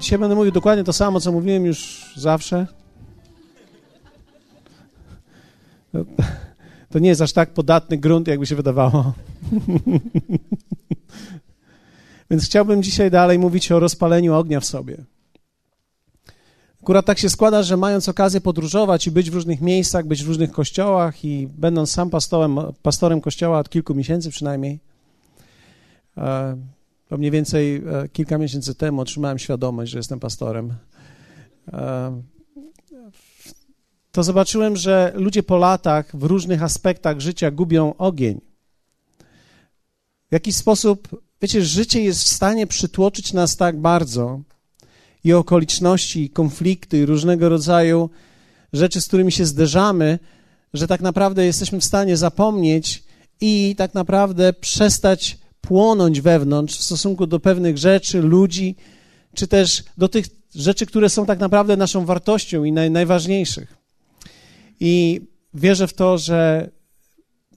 Dzisiaj będę mówił dokładnie to samo, co mówiłem już zawsze. To nie jest aż tak podatny grunt, jakby się wydawało. Więc chciałbym dzisiaj dalej mówić o rozpaleniu ognia w sobie. Akurat tak się składa, że mając okazję podróżować i być w różnych miejscach, być w różnych kościołach i będąc sam pastorem, pastorem kościoła od kilku miesięcy przynajmniej, e, to mniej więcej e, kilka miesięcy temu otrzymałem świadomość, że jestem pastorem. E, to zobaczyłem, że ludzie po latach w różnych aspektach życia gubią ogień. W jakiś sposób, wiecie, życie jest w stanie przytłoczyć nas tak bardzo i okoliczności, i konflikty, i różnego rodzaju rzeczy, z którymi się zderzamy, że tak naprawdę jesteśmy w stanie zapomnieć i tak naprawdę przestać płonąć wewnątrz w stosunku do pewnych rzeczy, ludzi, czy też do tych rzeczy, które są tak naprawdę naszą wartością i naj, najważniejszych. I wierzę w to, że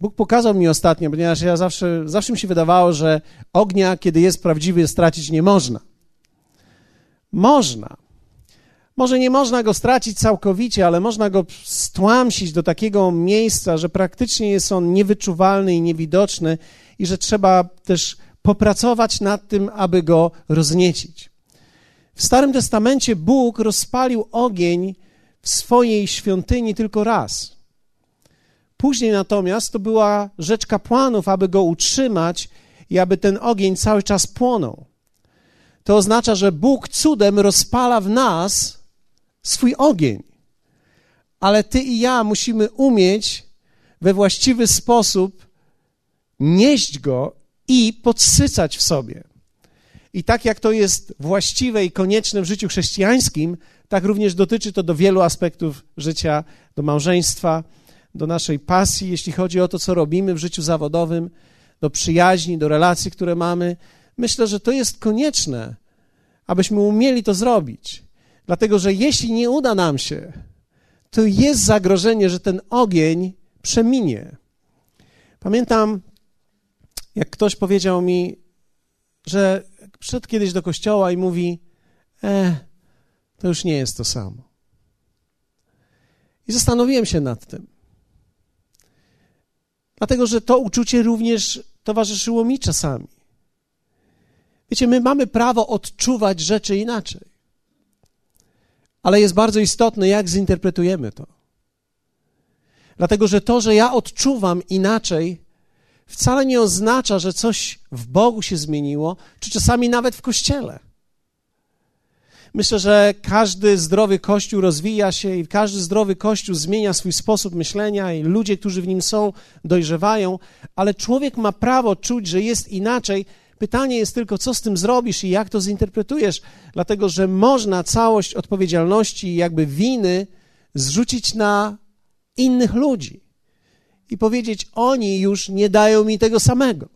Bóg pokazał mi ostatnio, ponieważ ja zawsze, zawsze mi się wydawało, że ognia, kiedy jest prawdziwy, stracić nie można. Można. Może nie można go stracić całkowicie, ale można go stłamsić do takiego miejsca, że praktycznie jest on niewyczuwalny i niewidoczny i że trzeba też popracować nad tym, aby go rozniecić. W Starym Testamencie Bóg rozpalił ogień w swojej świątyni tylko raz. Później natomiast to była rzecz kapłanów, aby go utrzymać i aby ten ogień cały czas płonął. To oznacza, że Bóg cudem rozpala w nas swój ogień. Ale ty i ja musimy umieć we właściwy sposób nieść go i podsycać w sobie. I tak jak to jest właściwe i konieczne w życiu chrześcijańskim, tak również dotyczy to do wielu aspektów życia, do małżeństwa, do naszej pasji, jeśli chodzi o to, co robimy w życiu zawodowym, do przyjaźni, do relacji, które mamy. Myślę, że to jest konieczne, abyśmy umieli to zrobić. Dlatego, że jeśli nie uda nam się, to jest zagrożenie, że ten ogień przeminie. Pamiętam, jak ktoś powiedział mi, że przyszedł kiedyś do kościoła i mówi: E, to już nie jest to samo. I zastanowiłem się nad tym. Dlatego, że to uczucie również towarzyszyło mi czasami. Wiecie, my mamy prawo odczuwać rzeczy inaczej. Ale jest bardzo istotne, jak zinterpretujemy to. Dlatego, że to, że ja odczuwam inaczej, wcale nie oznacza, że coś w Bogu się zmieniło, czy czasami nawet w kościele. Myślę, że każdy zdrowy kościół rozwija się i każdy zdrowy kościół zmienia swój sposób myślenia i ludzie, którzy w nim są, dojrzewają, ale człowiek ma prawo czuć, że jest inaczej. Pytanie jest tylko, co z tym zrobisz i jak to zinterpretujesz, dlatego że można całość odpowiedzialności i jakby winy zrzucić na innych ludzi i powiedzieć: Oni już nie dają mi tego samego.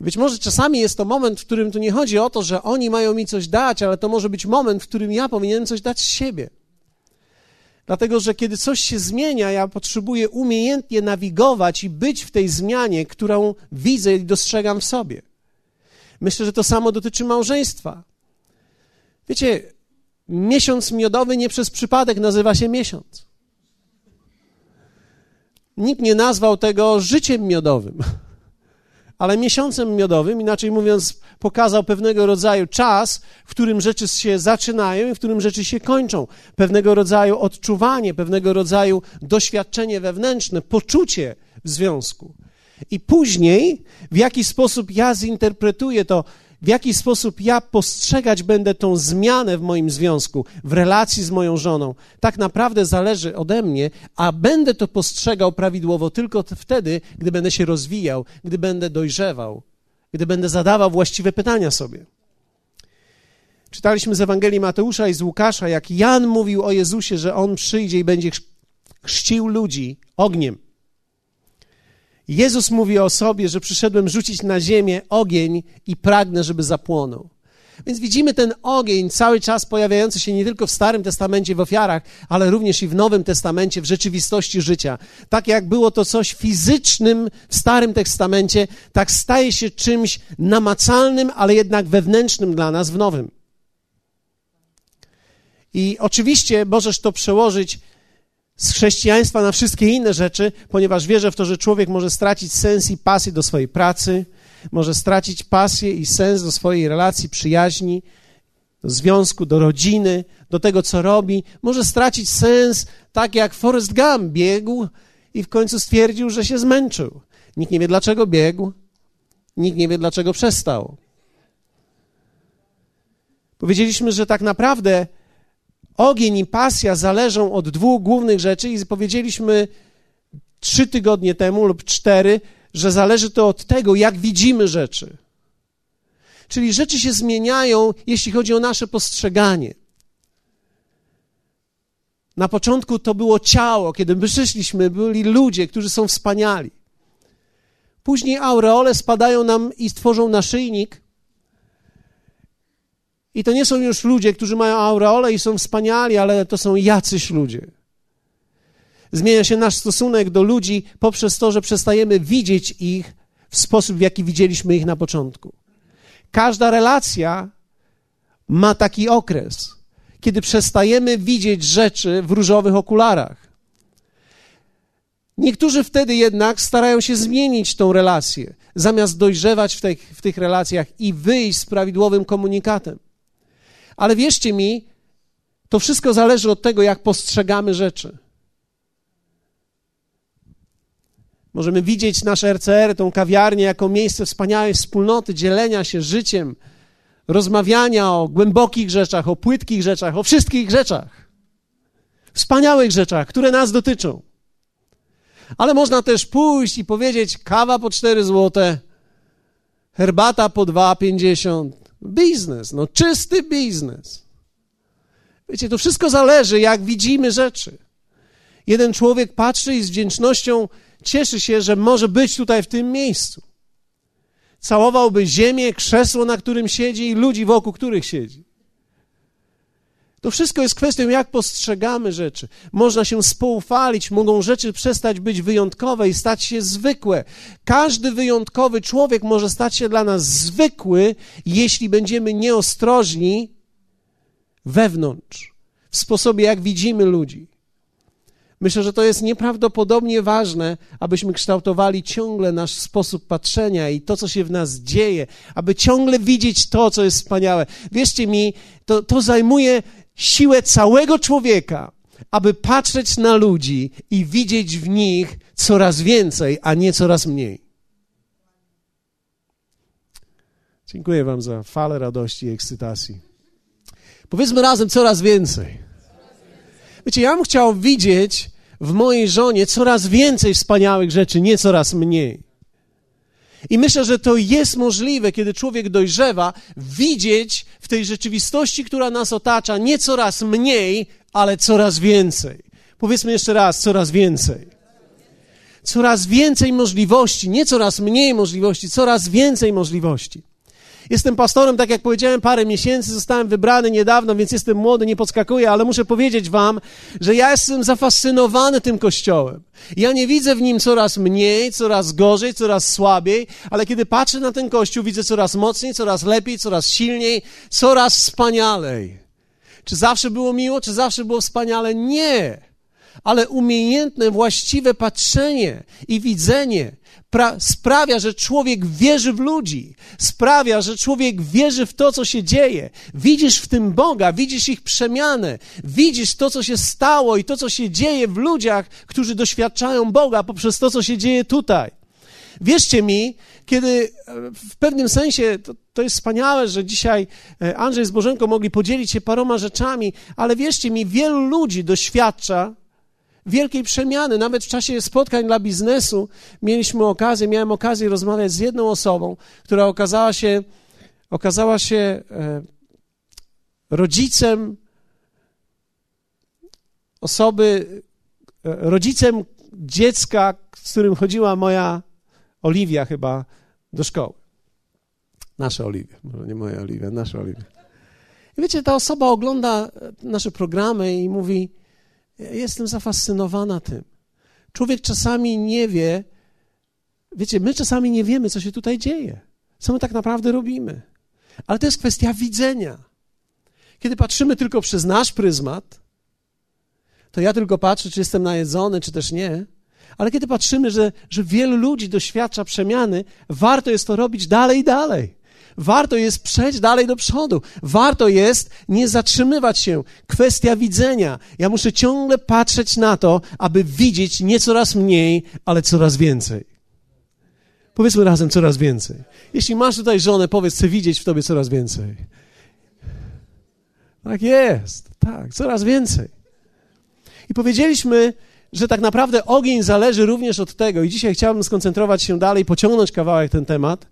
Być może czasami jest to moment, w którym tu nie chodzi o to, że oni mają mi coś dać, ale to może być moment, w którym ja powinienem coś dać z siebie. Dlatego, że kiedy coś się zmienia, ja potrzebuję umiejętnie nawigować i być w tej zmianie, którą widzę i dostrzegam w sobie. Myślę, że to samo dotyczy małżeństwa. Wiecie, miesiąc miodowy nie przez przypadek nazywa się miesiąc. Nikt nie nazwał tego życiem miodowym, ale miesiącem miodowym, inaczej mówiąc, pokazał pewnego rodzaju czas, w którym rzeczy się zaczynają i w którym rzeczy się kończą. Pewnego rodzaju odczuwanie, pewnego rodzaju doświadczenie wewnętrzne, poczucie w związku. I później, w jaki sposób ja zinterpretuję to, w jaki sposób ja postrzegać będę tą zmianę w moim związku, w relacji z moją żoną, tak naprawdę zależy ode mnie, a będę to postrzegał prawidłowo tylko wtedy, gdy będę się rozwijał, gdy będę dojrzewał, gdy będę zadawał właściwe pytania sobie. Czytaliśmy z Ewangelii Mateusza i z Łukasza, jak Jan mówił o Jezusie, że on przyjdzie i będzie chrzcił ludzi ogniem. Jezus mówi o sobie, że przyszedłem rzucić na ziemię ogień i pragnę, żeby zapłonął. Więc widzimy ten ogień cały czas pojawiający się nie tylko w Starym Testamencie w ofiarach, ale również i w Nowym Testamencie w rzeczywistości życia. Tak jak było to coś fizycznym w Starym Testamencie, tak staje się czymś namacalnym, ale jednak wewnętrznym dla nas w Nowym. I oczywiście możesz to przełożyć z chrześcijaństwa na wszystkie inne rzeczy, ponieważ wierzę w to, że człowiek może stracić sens i pasję do swojej pracy, może stracić pasję i sens do swojej relacji, przyjaźni, do związku, do rodziny, do tego, co robi. Może stracić sens, tak jak Forrest Gump biegł i w końcu stwierdził, że się zmęczył. Nikt nie wie, dlaczego biegł, nikt nie wie, dlaczego przestał. Powiedzieliśmy, że tak naprawdę ogień i pasja zależą od dwóch głównych rzeczy i powiedzieliśmy trzy tygodnie temu lub cztery, że zależy to od tego, jak widzimy rzeczy. Czyli rzeczy się zmieniają, jeśli chodzi o nasze postrzeganie. Na początku to było ciało, kiedy my przyszliśmy, byli ludzie, którzy są wspaniali. Później aureole spadają nam i stworzą naszyjnik. I to nie są już ludzie, którzy mają aureole i są wspaniali, ale to są jacyś ludzie. Zmienia się nasz stosunek do ludzi poprzez to, że przestajemy widzieć ich w sposób, w jaki widzieliśmy ich na początku. Każda relacja ma taki okres, kiedy przestajemy widzieć rzeczy w różowych okularach. Niektórzy wtedy jednak starają się zmienić tą relację, zamiast dojrzewać w tych, w tych relacjach i wyjść z prawidłowym komunikatem. Ale wierzcie mi, to wszystko zależy od tego, jak postrzegamy rzeczy. Możemy widzieć nasze RCR, tą kawiarnię, jako miejsce wspaniałej wspólnoty, dzielenia się życiem, rozmawiania o głębokich rzeczach, o płytkich rzeczach, o wszystkich rzeczach. Wspaniałych rzeczach, które nas dotyczą. Ale można też pójść i powiedzieć: kawa po 4 złote, herbata po 2,50. Biznes, no czysty biznes. Wiecie, to wszystko zależy, jak widzimy rzeczy. Jeden człowiek patrzy i z wdzięcznością cieszy się, że może być tutaj w tym miejscu. Całowałby ziemię, krzesło, na którym siedzi i ludzi, wokół których siedzi. To wszystko jest kwestią, jak postrzegamy rzeczy. Można się spoufalić, mogą rzeczy przestać być wyjątkowe i stać się zwykłe. Każdy wyjątkowy człowiek może stać się dla nas zwykły, jeśli będziemy nieostrożni wewnątrz, w sposobie, jak widzimy ludzi. Myślę, że to jest nieprawdopodobnie ważne, abyśmy kształtowali ciągle nasz sposób patrzenia i to, co się w nas dzieje, aby ciągle widzieć to, co jest wspaniałe. Wierzcie mi, to, to zajmuje siłę całego człowieka, aby patrzeć na ludzi i widzieć w nich coraz więcej, a nie coraz mniej. Dziękuję Wam za falę radości i ekscytacji. Powiedzmy razem coraz więcej. Wiecie, ja bym chciał widzieć w mojej żonie coraz więcej wspaniałych rzeczy, nie coraz mniej. I myślę, że to jest możliwe, kiedy człowiek dojrzewa, widzieć w tej rzeczywistości, która nas otacza, nie coraz mniej, ale coraz więcej. Powiedzmy jeszcze raz, coraz więcej. Coraz więcej możliwości, nie coraz mniej możliwości, coraz więcej możliwości. Jestem pastorem, tak jak powiedziałem, parę miesięcy, zostałem wybrany niedawno, więc jestem młody, nie podskakuję, ale muszę powiedzieć wam, że ja jestem zafascynowany tym kościołem. Ja nie widzę w nim coraz mniej, coraz gorzej, coraz słabiej, ale kiedy patrzę na ten kościół, widzę coraz mocniej, coraz lepiej, coraz silniej, coraz wspanialej. Czy zawsze było miło, czy zawsze było wspaniale? Nie ale umiejętne, właściwe patrzenie i widzenie sprawia, że człowiek wierzy w ludzi, sprawia, że człowiek wierzy w to, co się dzieje. Widzisz w tym Boga, widzisz ich przemianę, widzisz to, co się stało i to, co się dzieje w ludziach, którzy doświadczają Boga poprzez to, co się dzieje tutaj. Wierzcie mi, kiedy e, w pewnym sensie to, to, jest wspaniałe, że dzisiaj e, Andrzej z Bożenką mogli podzielić się paroma rzeczami, ale wierzcie mi, wielu ludzi doświadcza wielkiej przemiany. Nawet w czasie spotkań dla biznesu mieliśmy okazję, miałem okazję rozmawiać z jedną osobą, która okazała się, okazała się e, rodzicem osoby, e, rodzicem dziecka, z którym chodziła moja Oliwia chyba do szkoły. Nasza Oliwia, nie moja Oliwia, nasza Oliwia. I wiecie, ta osoba ogląda nasze programy i mówi: Jestem zafascynowana tym. Człowiek czasami nie wie, wiecie, my czasami nie wiemy, co się tutaj dzieje, co my tak naprawdę robimy. Ale to jest kwestia widzenia. Kiedy patrzymy tylko przez nasz pryzmat, to ja tylko patrzę, czy jestem najedzony, czy też nie. Ale kiedy patrzymy, że, że wielu ludzi doświadcza przemiany, warto jest to robić dalej i dalej. Warto jest przejść dalej do przodu. Warto jest nie zatrzymywać się. Kwestia widzenia. Ja muszę ciągle patrzeć na to, aby widzieć nie coraz mniej, ale coraz więcej. Powiedzmy razem coraz więcej. Jeśli masz tutaj żonę, powiedz, chcę widzieć w tobie coraz więcej. Tak jest. Tak, coraz więcej. I powiedzieliśmy, że tak naprawdę ogień zależy również od tego, i dzisiaj chciałbym skoncentrować się dalej, pociągnąć kawałek ten temat,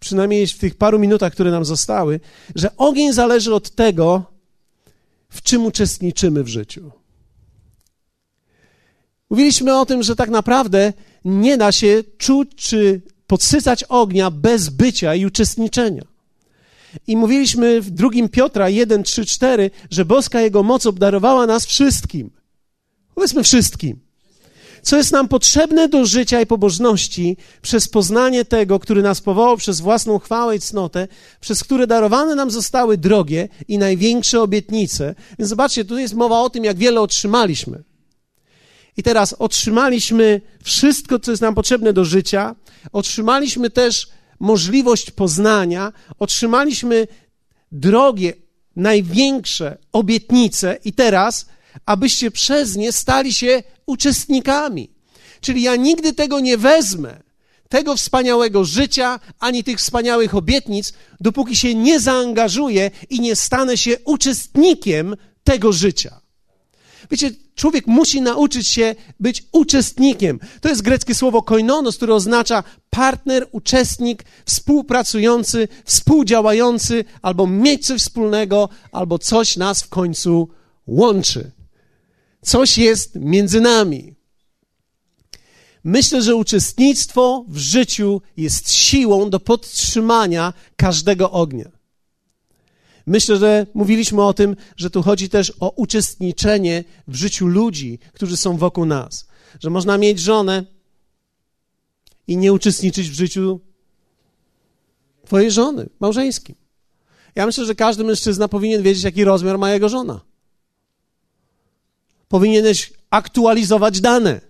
przynajmniej w tych paru minutach, które nam zostały, że ogień zależy od tego, w czym uczestniczymy w życiu. Mówiliśmy o tym, że tak naprawdę nie da się czuć czy podsycać ognia bez bycia i uczestniczenia. I mówiliśmy w drugim Piotra 1, 3, 4, że boska Jego moc obdarowała nas wszystkim. Powiedzmy wszystkim co jest nam potrzebne do życia i pobożności przez poznanie tego, który nas powołał przez własną chwałę i cnotę, przez które darowane nam zostały drogie i największe obietnice. Więc zobaczcie, tu jest mowa o tym, jak wiele otrzymaliśmy. I teraz otrzymaliśmy wszystko, co jest nam potrzebne do życia, otrzymaliśmy też możliwość poznania, otrzymaliśmy drogie, największe obietnice, i teraz, abyście przez nie stali się uczestnikami. Czyli ja nigdy tego nie wezmę, tego wspaniałego życia, ani tych wspaniałych obietnic, dopóki się nie zaangażuję i nie stanę się uczestnikiem tego życia. Wiecie, człowiek musi nauczyć się być uczestnikiem. To jest greckie słowo koinonos, które oznacza partner, uczestnik, współpracujący, współdziałający, albo mieć coś wspólnego, albo coś nas w końcu łączy. Coś jest między nami. Myślę, że uczestnictwo w życiu jest siłą do podtrzymania każdego ognia. Myślę, że mówiliśmy o tym, że tu chodzi też o uczestniczenie w życiu ludzi, którzy są wokół nas. Że można mieć żonę i nie uczestniczyć w życiu Twojej żony, małżeńskim. Ja myślę, że każdy mężczyzna powinien wiedzieć, jaki rozmiar ma jego żona powinieneś aktualizować dane.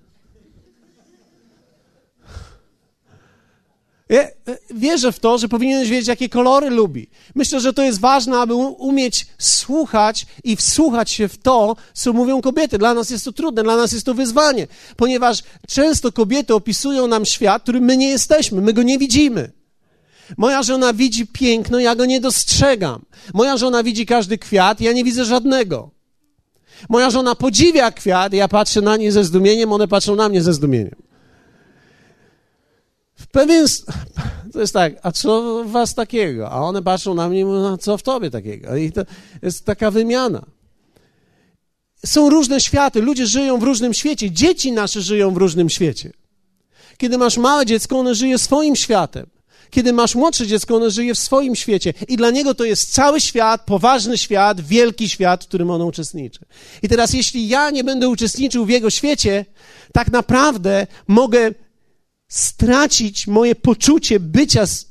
Ja wierzę w to, że powinieneś wiedzieć, jakie kolory lubi. Myślę, że to jest ważne, aby umieć słuchać i wsłuchać się w to, co mówią kobiety. Dla nas jest to trudne, dla nas jest to wyzwanie, ponieważ często kobiety opisują nam świat, którym my nie jesteśmy, my go nie widzimy. Moja żona widzi piękno, ja go nie dostrzegam. Moja żona widzi każdy kwiat, ja nie widzę żadnego. Moja żona podziwia kwiat, ja patrzę na nie ze zdumieniem, one patrzą na mnie ze zdumieniem. W pewien... To jest tak, a co w was takiego? A one patrzą na mnie mówią, a co w tobie takiego? I to jest taka wymiana. Są różne światy, ludzie żyją w różnym świecie, dzieci nasze żyją w różnym świecie. Kiedy masz małe dziecko, ono żyje swoim światem. Kiedy masz młodsze dziecko, ono żyje w swoim świecie i dla niego to jest cały świat, poważny świat, wielki świat, w którym ono uczestniczy. I teraz, jeśli ja nie będę uczestniczył w jego świecie, tak naprawdę mogę stracić moje poczucie bycia z,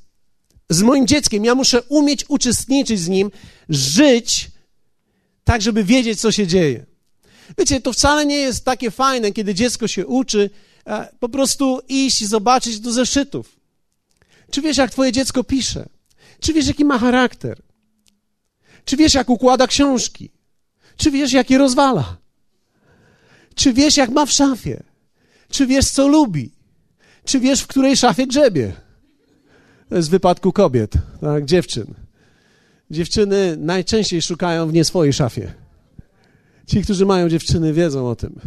z moim dzieckiem. Ja muszę umieć uczestniczyć z nim, żyć tak, żeby wiedzieć, co się dzieje. Wiecie, to wcale nie jest takie fajne, kiedy dziecko się uczy, e, po prostu iść i zobaczyć do zeszytów. Czy wiesz, jak twoje dziecko pisze? Czy wiesz, jaki ma charakter? Czy wiesz, jak układa książki? Czy wiesz, jak je rozwala? Czy wiesz, jak ma w szafie? Czy wiesz, co lubi? Czy wiesz, w której szafie grzebie? To jest w wypadku kobiet, tak, dziewczyn. Dziewczyny najczęściej szukają w nie swojej szafie. Ci, którzy mają dziewczyny, wiedzą o tym.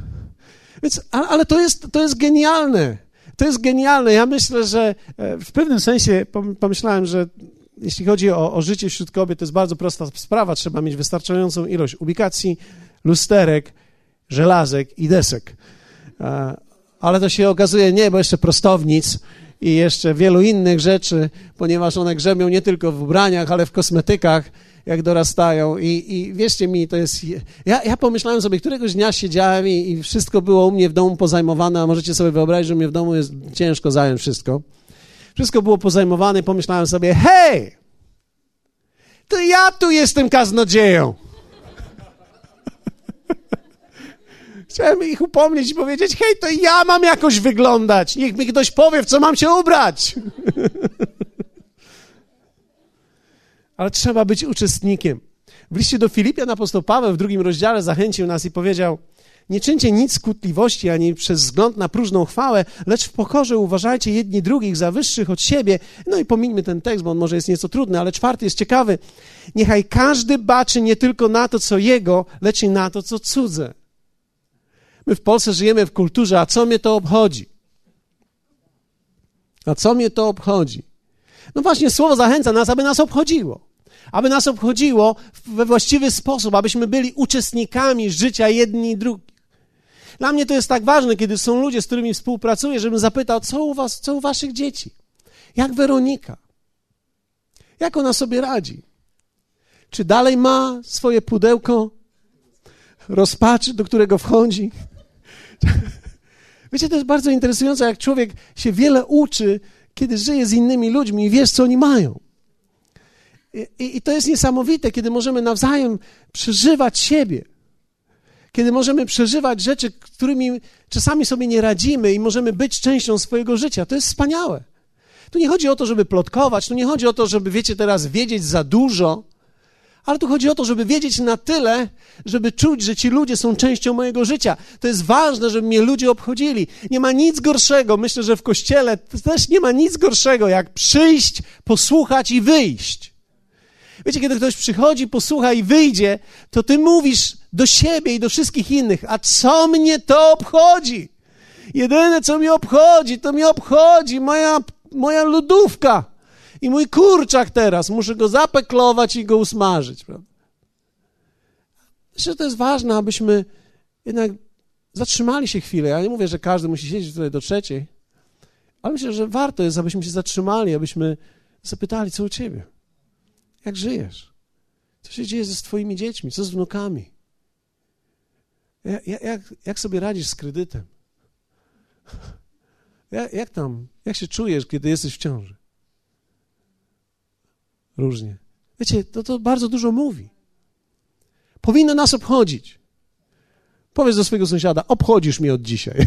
Więc, ale to jest, to jest genialne. To jest genialne. Ja myślę, że e, w pewnym sensie pomyślałem, że jeśli chodzi o, o życie wśród kobiet, to jest bardzo prosta sprawa. Trzeba mieć wystarczającą ilość ubikacji, lusterek, żelazek i desek. E, ale to się okazuje nie, bo jeszcze prostownic i jeszcze wielu innych rzeczy, ponieważ one grzebią nie tylko w ubraniach, ale w kosmetykach jak dorastają. I, i wierzcie mi, to jest. Ja, ja pomyślałem sobie, któregoś dnia siedziałem i, i wszystko było u mnie w domu pozajmowane, a możecie sobie wyobrazić, że u mnie w domu jest ciężko zająć wszystko. Wszystko było pozajmowane pomyślałem sobie, hej, to ja tu jestem kaznodzieją. Chciałem ich upomnieć i powiedzieć, hej, to ja mam jakoś wyglądać. Niech mi ktoś powie, w co mam się ubrać. Ale trzeba być uczestnikiem. W liście do Filipian apostoł Paweł w drugim rozdziale zachęcił nas i powiedział, nie czyńcie nic skutliwości ani przez wzgląd na próżną chwałę, lecz w pokorze uważajcie jedni drugich za wyższych od siebie. No i pomińmy ten tekst, bo on może jest nieco trudny, ale czwarty jest ciekawy. Niechaj każdy baczy nie tylko na to, co jego, lecz i na to, co cudze. My w Polsce żyjemy w kulturze, a co mnie to obchodzi? A co mnie to obchodzi? No właśnie, słowo zachęca nas, aby nas obchodziło. Aby nas obchodziło we właściwy sposób, abyśmy byli uczestnikami życia jedni i drugich. Dla mnie to jest tak ważne, kiedy są ludzie, z którymi współpracuję, żebym zapytał, co u was, co u waszych dzieci? Jak Weronika? Jak ona sobie radzi? Czy dalej ma swoje pudełko rozpaczy, do którego wchodzi? Wiecie, to jest bardzo interesujące, jak człowiek się wiele uczy, kiedy żyje z innymi ludźmi i wiesz, co oni mają. I, i, I, to jest niesamowite, kiedy możemy nawzajem przeżywać siebie. Kiedy możemy przeżywać rzeczy, którymi czasami sobie nie radzimy i możemy być częścią swojego życia. To jest wspaniałe. Tu nie chodzi o to, żeby plotkować, tu nie chodzi o to, żeby, wiecie, teraz wiedzieć za dużo, ale tu chodzi o to, żeby wiedzieć na tyle, żeby czuć, że ci ludzie są częścią mojego życia. To jest ważne, żeby mnie ludzie obchodzili. Nie ma nic gorszego, myślę, że w kościele też nie ma nic gorszego, jak przyjść, posłuchać i wyjść. Wiecie, kiedy ktoś przychodzi, posłucha i wyjdzie, to ty mówisz do siebie i do wszystkich innych, a co mnie to obchodzi? Jedyne, co mnie obchodzi, to mnie obchodzi moja, moja lodówka. I mój kurczak teraz, muszę go zapeklować i go usmażyć. Prawda? Myślę, że to jest ważne, abyśmy jednak zatrzymali się chwilę. Ja nie mówię, że każdy musi siedzieć tutaj do trzeciej, ale myślę, że warto jest, abyśmy się zatrzymali, abyśmy zapytali, co u ciebie? Jak żyjesz? Co się dzieje ze twoimi dziećmi? Co z wnukami? Jak, jak, jak sobie radzisz z kredytem? Jak, jak tam, jak się czujesz, kiedy jesteś w ciąży? Różnie. Wiecie, to, to bardzo dużo mówi. Powinno nas obchodzić. Powiedz do swojego sąsiada, obchodzisz mnie od dzisiaj.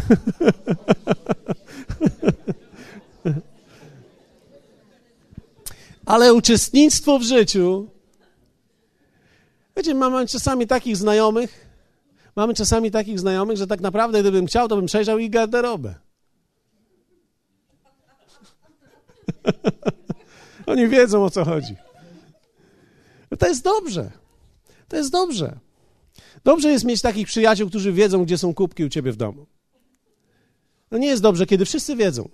Ale uczestnictwo w życiu. Wiecie, mamy czasami takich znajomych, mamy czasami takich znajomych, że tak naprawdę, gdybym chciał, to bym przejrzał ich garderobę. Oni wiedzą o co chodzi. No to jest dobrze. To jest dobrze. Dobrze jest mieć takich przyjaciół, którzy wiedzą, gdzie są kubki u ciebie w domu. No nie jest dobrze, kiedy wszyscy wiedzą.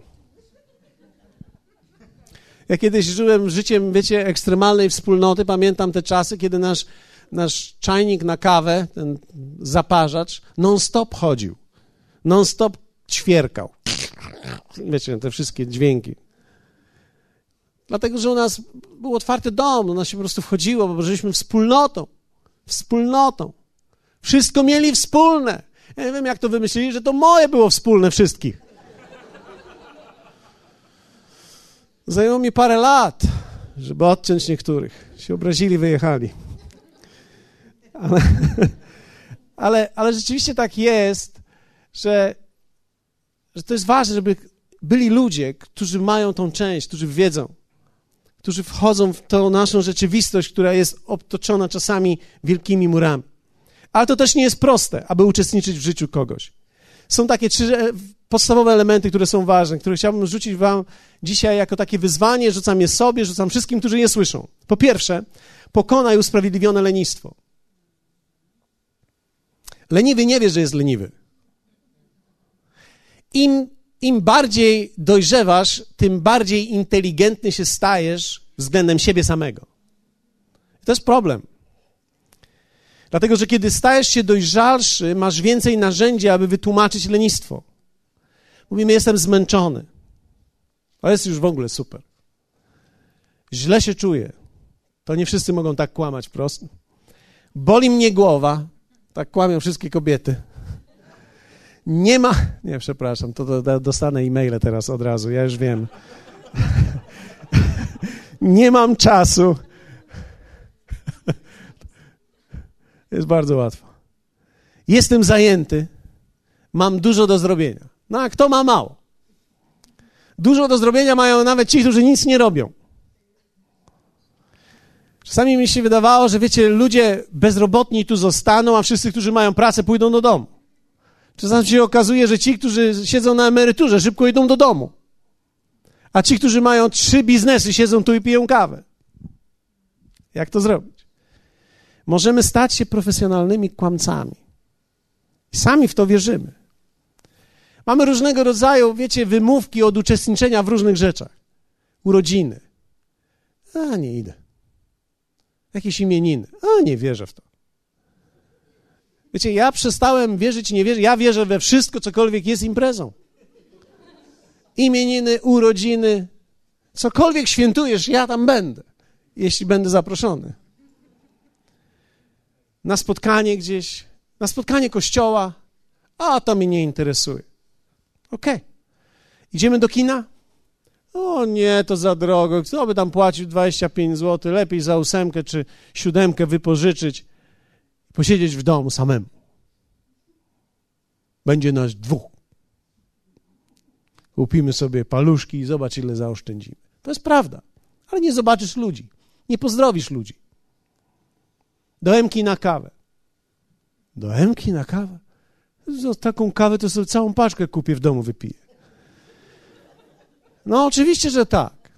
Ja kiedyś żyłem życiem, wiecie, ekstremalnej wspólnoty. Pamiętam te czasy, kiedy nasz, nasz czajnik na kawę, ten zaparzacz, non-stop chodził. Non-stop ćwierkał. Wiecie, te wszystkie dźwięki. Dlatego, że u nas był otwarty dom, u nas się po prostu wchodziło, bo żyliśmy wspólnotą. Wspólnotą. Wszystko mieli wspólne. Ja nie wiem, jak to wymyślili, że to moje było wspólne wszystkich. Zajęło mi parę lat, żeby odciąć niektórych. Się obrazili, wyjechali. Ale, ale, ale rzeczywiście tak jest, że, że to jest ważne, żeby byli ludzie, którzy mają tą część, którzy wiedzą którzy wchodzą w tą naszą rzeczywistość, która jest otoczona czasami wielkimi murami. Ale to też nie jest proste, aby uczestniczyć w życiu kogoś. Są takie trzy podstawowe elementy, które są ważne, które chciałbym rzucić wam dzisiaj jako takie wyzwanie, rzucam je sobie, rzucam wszystkim, którzy nie słyszą. Po pierwsze, pokonaj usprawiedliwione lenistwo. Leniwy nie wie, że jest leniwy. Im im bardziej dojrzewasz, tym bardziej inteligentny się stajesz względem siebie samego. To jest problem. Dlatego, że kiedy stajesz się dojrzalszy, masz więcej narzędzi, aby wytłumaczyć lenistwo. Mówimy, jestem zmęczony. To jest już w ogóle super. Źle się czuję. To nie wszyscy mogą tak kłamać prosto. Boli mnie głowa. Tak kłamią wszystkie kobiety. Nie ma. Nie, przepraszam, to, to dostanę e-maile teraz od razu, ja już wiem. nie mam czasu. Jest bardzo łatwo. Jestem zajęty, mam dużo do zrobienia. No a kto ma mało? Dużo do zrobienia mają nawet ci, którzy nic nie robią. Czasami mi się wydawało, że wiecie, ludzie bezrobotni tu zostaną, a wszyscy, którzy mają pracę, pójdą do domu. Czasami się okazuje, że ci, którzy siedzą na emeryturze, szybko idą do domu. A ci, którzy mają trzy biznesy, siedzą tu i piją kawę. Jak to zrobić? Możemy stać się profesjonalnymi kłamcami. Sami w to wierzymy. Mamy różnego rodzaju, wiecie, wymówki od uczestniczenia w różnych rzeczach. Urodziny. A, nie idę. Jakieś imieniny. A, nie wierzę w to. Wiecie, ja przestałem wierzyć, nie wierzę. Ja wierzę we wszystko, cokolwiek jest imprezą. Imieniny, urodziny, cokolwiek świętujesz, ja tam będę, jeśli będę zaproszony. Na spotkanie gdzieś, na spotkanie kościoła, a to mnie nie interesuje. Okej. Okay. Idziemy do kina? O nie, to za drogo. Kto by tam płacił 25 zł? Lepiej za ósemkę czy siódemkę wypożyczyć posiedzieć w domu samemu. Będzie nas dwóch. Kupimy sobie paluszki i zobacz, ile zaoszczędzimy. To jest prawda. Ale nie zobaczysz ludzi. Nie pozdrowisz ludzi. Do Emki na kawę. Do Emki na kawę? Za taką kawę to sobie całą paczkę kupię w domu, wypiję. No, oczywiście, że tak.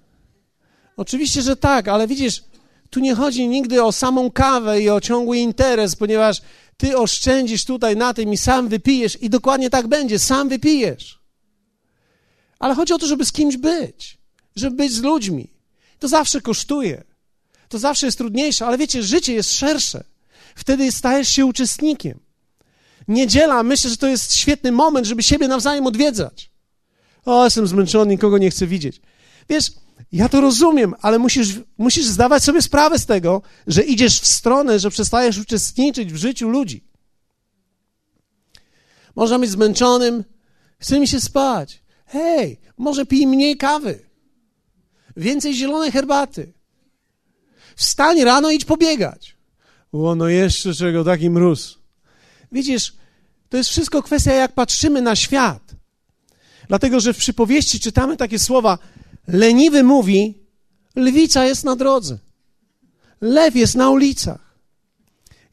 Oczywiście, że tak, ale widzisz, tu nie chodzi nigdy o samą kawę i o ciągły interes, ponieważ ty oszczędzisz tutaj na tym i sam wypijesz i dokładnie tak będzie, sam wypijesz. Ale chodzi o to, żeby z kimś być, żeby być z ludźmi. To zawsze kosztuje. To zawsze jest trudniejsze, ale wiecie, życie jest szersze. Wtedy stajesz się uczestnikiem. Niedziela, myślę, że to jest świetny moment, żeby siebie nawzajem odwiedzać. O, jestem zmęczony, nikogo nie chcę widzieć. Wiesz, ja to rozumiem, ale musisz, musisz zdawać sobie sprawę z tego, że idziesz w stronę, że przestajesz uczestniczyć w życiu ludzi. Można być zmęczonym, chce mi się spać. Hej, może pij mniej kawy, więcej zielonej herbaty. Wstań rano i idź pobiegać. O, no jeszcze czego, taki mróz. Widzisz, to jest wszystko kwestia, jak patrzymy na świat. Dlatego, że w przypowieści czytamy takie słowa: Leniwy mówi, lwica jest na drodze, lew jest na ulicach.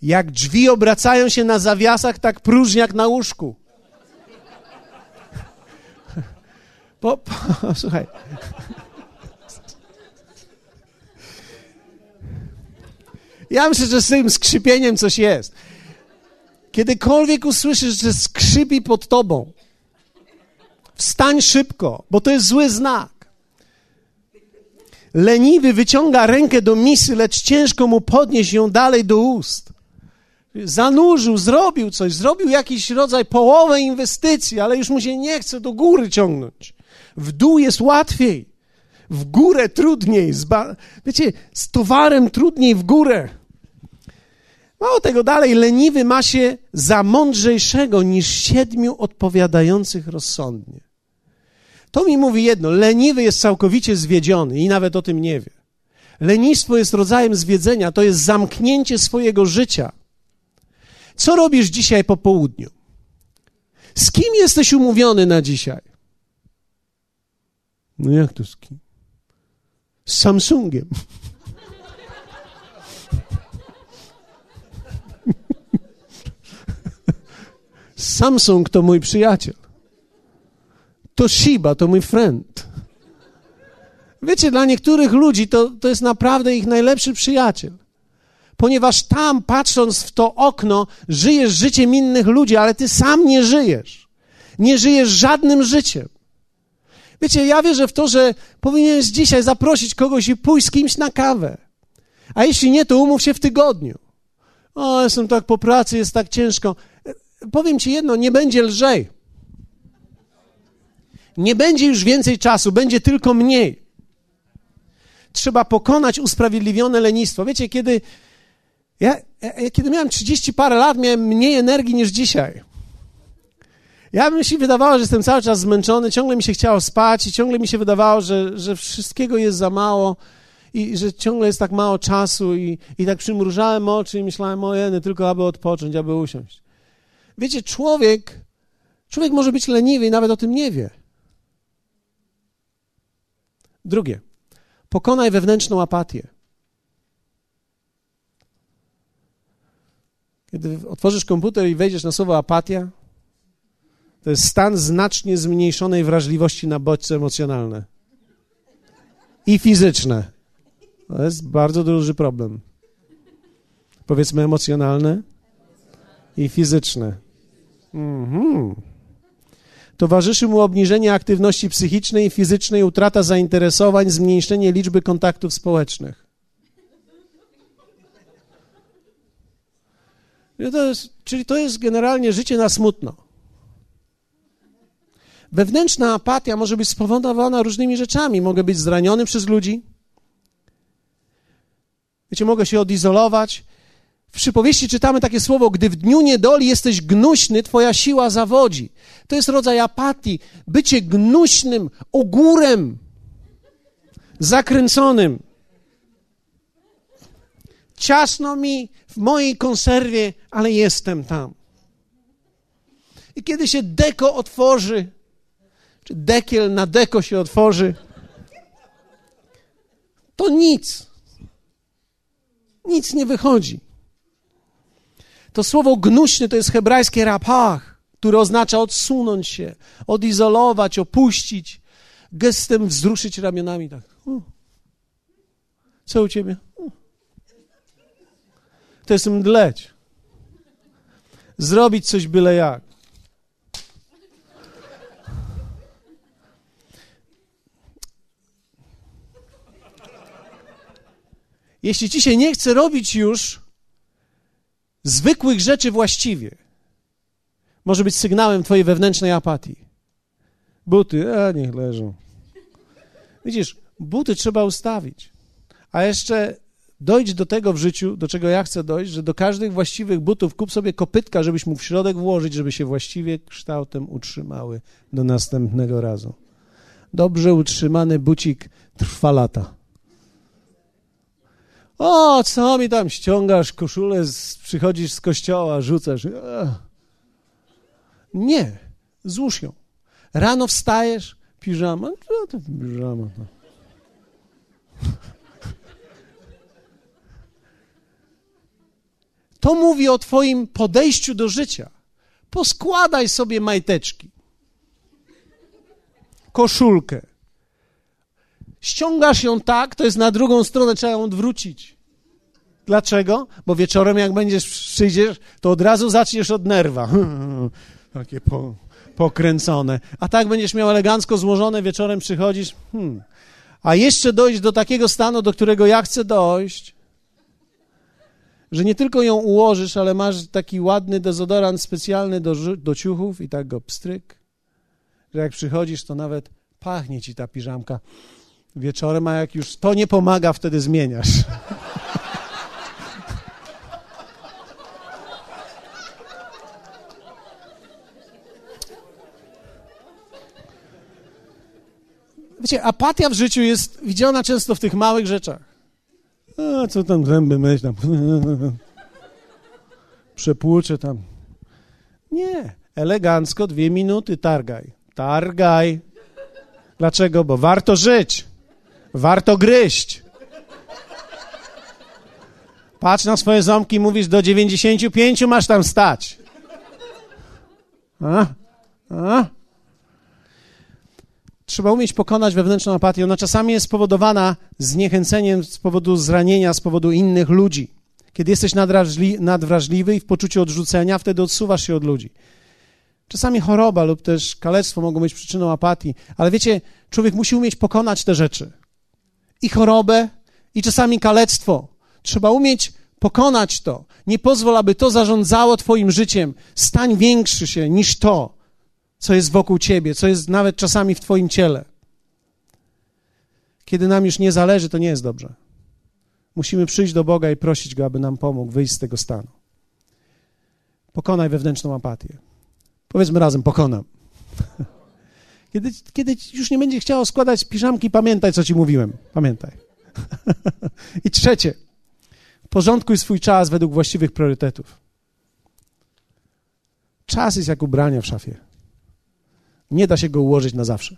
Jak drzwi obracają się na zawiasach, tak próżniak na łóżku. Po, po, słuchaj. Ja myślę, że z tym skrzypieniem coś jest. Kiedykolwiek usłyszysz, że skrzypi pod tobą, wstań szybko, bo to jest zły znak. Leniwy wyciąga rękę do misy, lecz ciężko mu podnieść ją dalej do ust. Zanurzył, zrobił coś, zrobił jakiś rodzaj połowę inwestycji, ale już mu się nie chce do góry ciągnąć. W dół jest łatwiej, w górę trudniej. Wiecie, z towarem trudniej w górę. Mało tego dalej, leniwy ma się za mądrzejszego niż siedmiu odpowiadających rozsądnie. To mi mówi jedno: leniwy jest całkowicie zwiedziony i nawet o tym nie wie. Lenistwo jest rodzajem zwiedzenia, to jest zamknięcie swojego życia. Co robisz dzisiaj po południu? Z kim jesteś umówiony na dzisiaj? No jak to z kim? Z Samsungiem. Samsung to mój przyjaciel. Toshiba to mój friend. Wiecie, dla niektórych ludzi to, to jest naprawdę ich najlepszy przyjaciel. Ponieważ tam, patrząc w to okno, żyjesz życiem innych ludzi, ale ty sam nie żyjesz. Nie żyjesz żadnym życiem. Wiecie, ja wierzę w to, że powinieneś dzisiaj zaprosić kogoś i pójść z kimś na kawę. A jeśli nie, to umów się w tygodniu. O, jestem tak po pracy, jest tak ciężko. Powiem ci jedno, nie będzie lżej. Nie będzie już więcej czasu, będzie tylko mniej. trzeba pokonać usprawiedliwione lenistwo. Wiecie, kiedy ja, ja, kiedy miałem 30 parę lat, miałem mniej energii niż dzisiaj. Ja bym się wydawało, że jestem cały czas zmęczony, ciągle mi się chciało spać i ciągle mi się wydawało, że, że wszystkiego jest za mało i że ciągle jest tak mało czasu i, i tak przymrużałem oczy i myślałem, o jeny, tylko aby odpocząć, aby usiąść. Wiecie, człowiek, człowiek może być leniwy i nawet o tym nie wie. Drugie, pokonaj wewnętrzną apatię. Kiedy otworzysz komputer i wejdziesz na słowo apatia, to jest stan znacznie zmniejszonej wrażliwości na bodźce emocjonalne i fizyczne. To jest bardzo duży problem. Powiedzmy emocjonalne i fizyczne. Mhm. Towarzyszy mu obniżenie aktywności psychicznej i fizycznej, utrata zainteresowań, zmniejszenie liczby kontaktów społecznych. To jest, czyli to jest generalnie życie na smutno. Wewnętrzna apatia może być spowodowana różnymi rzeczami. Mogę być zraniony przez ludzi. Wiecie, mogę się odizolować. W przypowieści czytamy takie słowo: Gdy w dniu niedoli jesteś gnuśny, twoja siła zawodzi. To jest rodzaj apatii. Bycie gnuśnym, ogórem, zakręconym. Ciasno mi w mojej konserwie, ale jestem tam. I kiedy się deko otworzy, czy dekiel na deko się otworzy, to nic. Nic nie wychodzi. To słowo gnuśny to jest hebrajskie rapach, które oznacza odsunąć się, odizolować, opuścić, gestem wzruszyć ramionami tak. Co u ciebie? To jest mdleć. Zrobić coś byle jak. Jeśli ci się nie chce robić już zwykłych rzeczy właściwie, może być sygnałem twojej wewnętrznej apatii. Buty, a niech leżą. Widzisz, buty trzeba ustawić. A jeszcze dojdź do tego w życiu, do czego ja chcę dojść, że do każdych właściwych butów kup sobie kopytka, żebyś mógł w środek włożyć, żeby się właściwie kształtem utrzymały do następnego razu. Dobrze utrzymany bucik trwa lata. O, co mi tam ściągasz koszulę, z, przychodzisz z kościoła, rzucasz. Nie, złóż ją. Rano wstajesz, piżama, co to piżama? To? to mówi o twoim podejściu do życia. Poskładaj sobie majteczki, koszulkę, Ściągasz ją tak, to jest na drugą stronę, trzeba ją odwrócić. Dlaczego? Bo wieczorem, jak będziesz przyjdziesz, to od razu zaczniesz od nerwa. Takie po, pokręcone. A tak będziesz miał elegancko złożone, wieczorem przychodzisz. Hmm. A jeszcze dojść do takiego stanu, do którego ja chcę dojść, że nie tylko ją ułożysz, ale masz taki ładny dezodorant specjalny do, do ciuchów i tak go pstryk, że jak przychodzisz, to nawet pachnie ci ta piżamka wieczorem, a jak już to nie pomaga, wtedy zmieniasz. Wiecie, apatia w życiu jest widziana często w tych małych rzeczach. A co tam zęby myśl tam. Przepłuczę tam. Nie, elegancko, dwie minuty, targaj. Targaj. Dlaczego? Bo warto żyć. Warto gryźć. Patrz na swoje ząbki mówisz, do 95 masz tam stać. A? A? Trzeba umieć pokonać wewnętrzną apatię. Ona czasami jest spowodowana zniechęceniem z powodu zranienia, z powodu innych ludzi. Kiedy jesteś nadwrażliwy i w poczuciu odrzucenia, wtedy odsuwasz się od ludzi. Czasami choroba lub też kalectwo mogą być przyczyną apatii, ale wiecie, człowiek musi umieć pokonać te rzeczy i chorobę, i czasami kalectwo. Trzeba umieć pokonać to. Nie pozwól, aby to zarządzało Twoim życiem. Stań większy się niż to, co jest wokół Ciebie, co jest nawet czasami w Twoim ciele. Kiedy nam już nie zależy, to nie jest dobrze. Musimy przyjść do Boga i prosić Go, aby nam pomógł wyjść z tego stanu. Pokonaj wewnętrzną apatię. Powiedzmy razem, pokonam. Kiedy, kiedy już nie będzie chciało składać piżamki, pamiętaj, co ci mówiłem. Pamiętaj. I trzecie, porządkuj swój czas według właściwych priorytetów. Czas jest jak ubranie w szafie. Nie da się go ułożyć na zawsze.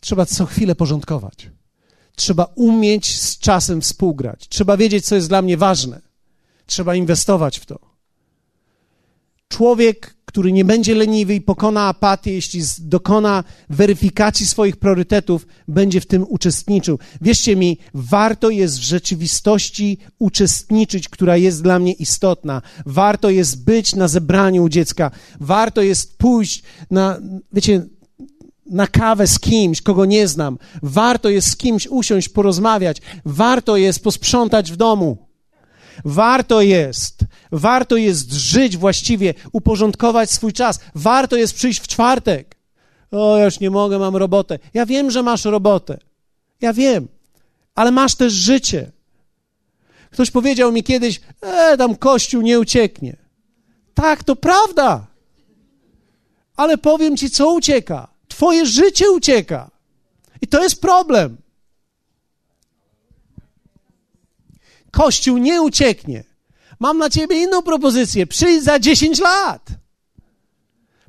Trzeba co chwilę porządkować. Trzeba umieć z czasem współgrać. Trzeba wiedzieć, co jest dla mnie ważne. Trzeba inwestować w to. Człowiek, który nie będzie leniwy i pokona apatię, jeśli dokona weryfikacji swoich priorytetów, będzie w tym uczestniczył. Wierzcie mi, warto jest w rzeczywistości uczestniczyć, która jest dla mnie istotna. Warto jest być na zebraniu u dziecka. Warto jest pójść na, wiecie, na kawę z kimś, kogo nie znam. Warto jest z kimś usiąść, porozmawiać. Warto jest posprzątać w domu. Warto jest, warto jest żyć właściwie, uporządkować swój czas. Warto jest przyjść w czwartek. O, ja już nie mogę, mam robotę. Ja wiem, że masz robotę. Ja wiem, ale masz też życie. Ktoś powiedział mi kiedyś, e, tam kościół nie ucieknie. Tak, to prawda. Ale powiem ci, co ucieka. Twoje życie ucieka. I to jest problem. Kościół nie ucieknie. Mam na ciebie inną propozycję. Przyjdź za 10 lat.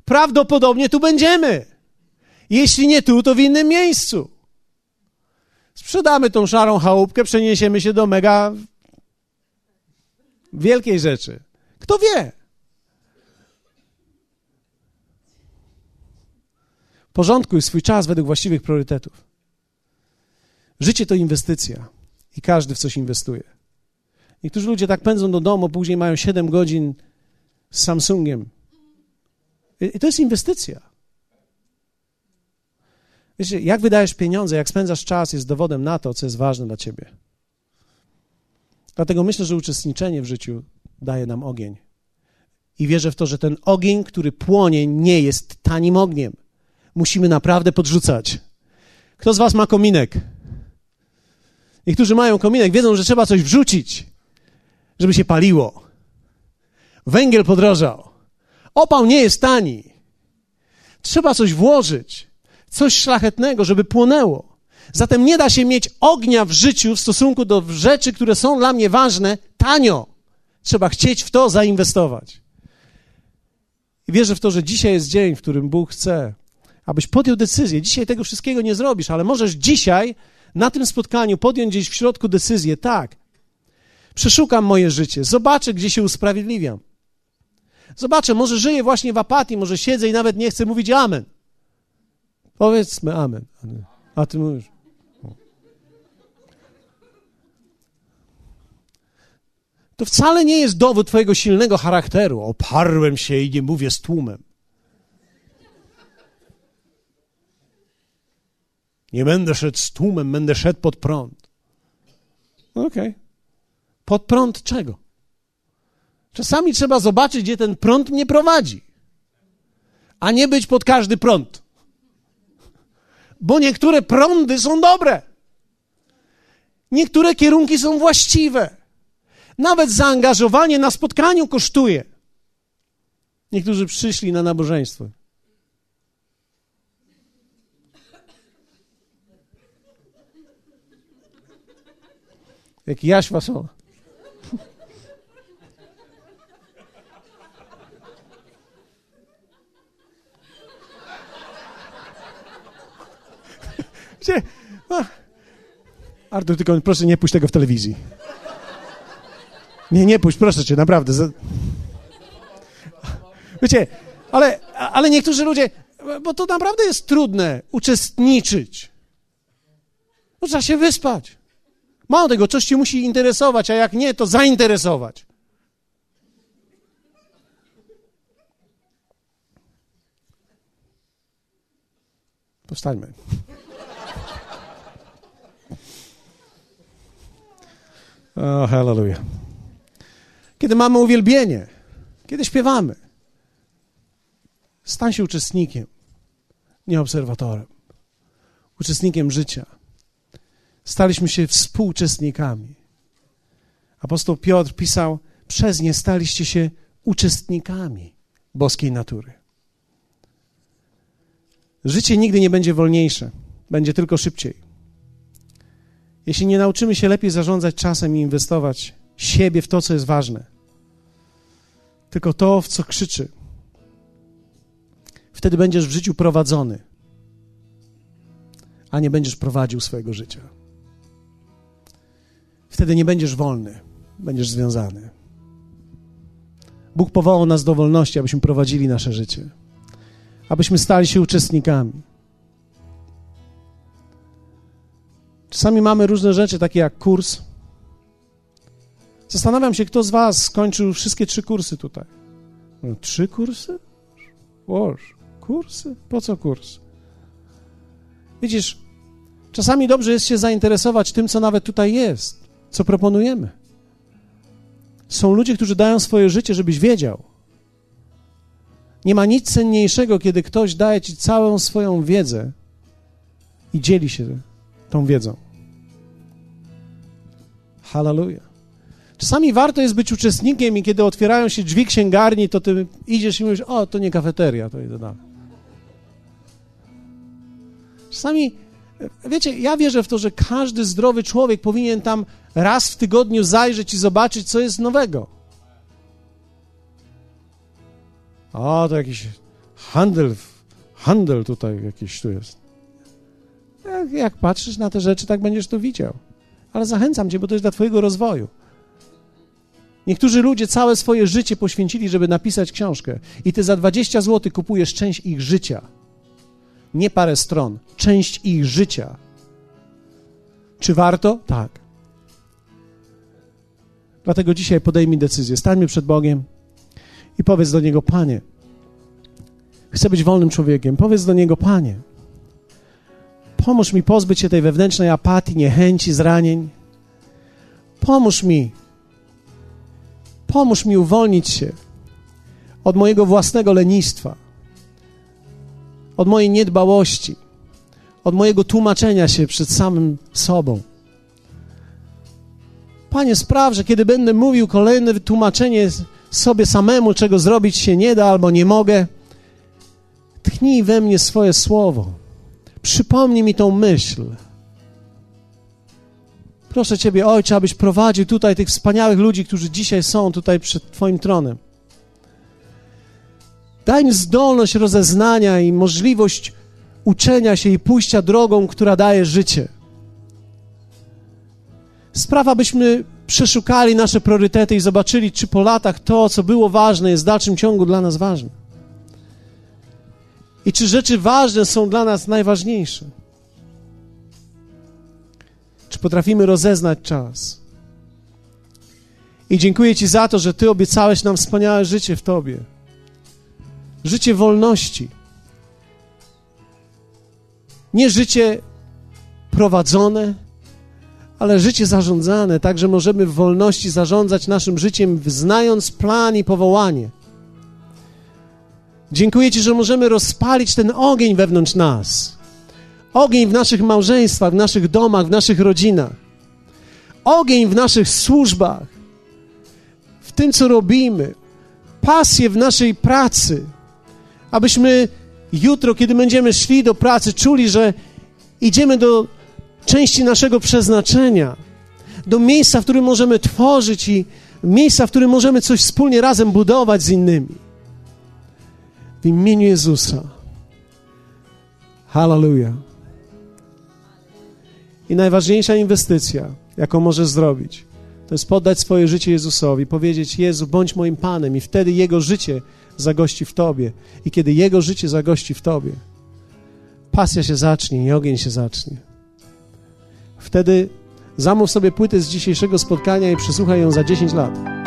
Prawdopodobnie tu będziemy. Jeśli nie tu, to w innym miejscu. Sprzedamy tą szarą chałupkę, przeniesiemy się do mega wielkiej rzeczy. Kto wie? Porządkuj swój czas według właściwych priorytetów. Życie to inwestycja i każdy w coś inwestuje. Niektórzy ludzie tak pędzą do domu, później mają 7 godzin z Samsungiem. I to jest inwestycja. Wiecie, jak wydajesz pieniądze, jak spędzasz czas, jest dowodem na to, co jest ważne dla ciebie. Dlatego myślę, że uczestniczenie w życiu daje nam ogień. I wierzę w to, że ten ogień, który płonie, nie jest tanim ogniem. Musimy naprawdę podrzucać. Kto z Was ma kominek? Niektórzy mają kominek, wiedzą, że trzeba coś wrzucić żeby się paliło. Węgiel podrożał. Opał nie jest tani. Trzeba coś włożyć, coś szlachetnego, żeby płonęło. Zatem nie da się mieć ognia w życiu w stosunku do rzeczy, które są dla mnie ważne, tanio. Trzeba chcieć w to zainwestować. I wierzę w to, że dzisiaj jest dzień, w którym Bóg chce, abyś podjął decyzję. Dzisiaj tego wszystkiego nie zrobisz, ale możesz dzisiaj na tym spotkaniu podjąć gdzieś w środku decyzję, tak, Przeszukam moje życie, zobaczę, gdzie się usprawiedliwiam. Zobaczę, może żyję właśnie w apatii, może siedzę i nawet nie chcę mówić amen. Powiedzmy amen. A ty mówisz. To wcale nie jest dowód twojego silnego charakteru. Oparłem się i nie mówię z tłumem. Nie będę szedł z tłumem, będę szedł pod prąd. Okej. Okay. Pod prąd czego? Czasami trzeba zobaczyć, gdzie ten prąd mnie prowadzi, a nie być pod każdy prąd. Bo niektóre prądy są dobre. Niektóre kierunki są właściwe. Nawet zaangażowanie na spotkaniu kosztuje. Niektórzy przyszli na nabożeństwo. Jak Jaś Wasoła. Gdzie? Artur, tylko proszę nie puść tego w telewizji. Nie, nie puść, proszę cię, naprawdę. Wiecie, ale, ale niektórzy ludzie, bo to naprawdę jest trudne uczestniczyć. No, trzeba się wyspać. Mało tego, coś ci musi interesować, a jak nie, to zainteresować. Powstańmy. O, hallelujah. Kiedy mamy uwielbienie, kiedy śpiewamy, stań się uczestnikiem. nie obserwatorem, uczestnikiem życia. Staliśmy się współuczestnikami. Apostoł Piotr pisał: Przez nie staliście się uczestnikami boskiej natury. Życie nigdy nie będzie wolniejsze, będzie tylko szybciej. Jeśli nie nauczymy się lepiej zarządzać czasem i inwestować siebie w to, co jest ważne, tylko to, w co krzyczy, wtedy będziesz w życiu prowadzony, a nie będziesz prowadził swojego życia. Wtedy nie będziesz wolny, będziesz związany. Bóg powołał nas do wolności, abyśmy prowadzili nasze życie, abyśmy stali się uczestnikami. Czasami mamy różne rzeczy, takie jak kurs. Zastanawiam się, kto z Was skończył wszystkie trzy kursy tutaj. No, trzy kursy? Boż, kursy? Po co kurs? Widzisz, czasami dobrze jest się zainteresować tym, co nawet tutaj jest, co proponujemy. Są ludzie, którzy dają swoje życie, żebyś wiedział. Nie ma nic cenniejszego, kiedy ktoś daje ci całą swoją wiedzę i dzieli się tą wiedzą. Hallelujah. Czasami warto jest być uczestnikiem i kiedy otwierają się drzwi księgarni, to ty idziesz i mówisz, o, to nie kafeteria, to idę dalej. Czasami, wiecie, ja wierzę w to, że każdy zdrowy człowiek powinien tam raz w tygodniu zajrzeć i zobaczyć, co jest nowego. O, to jakiś handel, handel tutaj jakiś tu jest. Jak, jak patrzysz na te rzeczy, tak będziesz to widział. Ale zachęcam cię, bo to jest dla twojego rozwoju. Niektórzy ludzie całe swoje życie poświęcili, żeby napisać książkę i ty za 20 zł kupujesz część ich życia. Nie parę stron, część ich życia. Czy warto? Tak. Dlatego dzisiaj podejmij decyzję. Stańmy przed Bogiem i powiedz do Niego, Panie, chcę być wolnym człowiekiem. Powiedz do Niego, Panie, pomóż mi pozbyć się tej wewnętrznej apatii, niechęci, zranień. Pomóż mi Pomóż mi uwolnić się od mojego własnego lenistwa, od mojej niedbałości, od mojego tłumaczenia się przed samym sobą. Panie, spraw, że kiedy będę mówił kolejne tłumaczenie sobie samemu, czego zrobić się nie da albo nie mogę, tchnij we mnie swoje słowo. Przypomnij mi tą myśl Proszę Ciebie, Ojcze, abyś prowadził tutaj tych wspaniałych ludzi, którzy dzisiaj są tutaj przed Twoim tronem. Daj mi zdolność rozeznania i możliwość uczenia się i pójścia drogą, która daje życie. Sprawa, byśmy przeszukali nasze priorytety i zobaczyli, czy po latach to, co było ważne, jest w dalszym ciągu dla nas ważne. I czy rzeczy ważne są dla nas najważniejsze. Czy potrafimy rozeznać czas? I dziękuję Ci za to, że Ty obiecałeś nam wspaniałe życie w Tobie. Życie wolności. Nie życie prowadzone, ale życie zarządzane, tak że możemy w wolności zarządzać naszym życiem, znając plan i powołanie. Dziękuję Ci, że możemy rozpalić ten ogień wewnątrz nas Ogień w naszych małżeństwach, w naszych domach, w naszych rodzinach. Ogień w naszych służbach, w tym, co robimy. Pasję w naszej pracy, abyśmy jutro, kiedy będziemy szli do pracy, czuli, że idziemy do części naszego przeznaczenia, do miejsca, w którym możemy tworzyć i miejsca, w którym możemy coś wspólnie razem budować z innymi. W imieniu Jezusa. Hallelujah. I najważniejsza inwestycja, jaką możesz zrobić, to jest poddać swoje życie Jezusowi, powiedzieć: Jezu, bądź moim Panem, i wtedy Jego życie zagości w Tobie. I kiedy Jego życie zagości w Tobie, pasja się zacznie i ogień się zacznie. Wtedy zamów sobie płytę z dzisiejszego spotkania i przesłuchaj ją za 10 lat.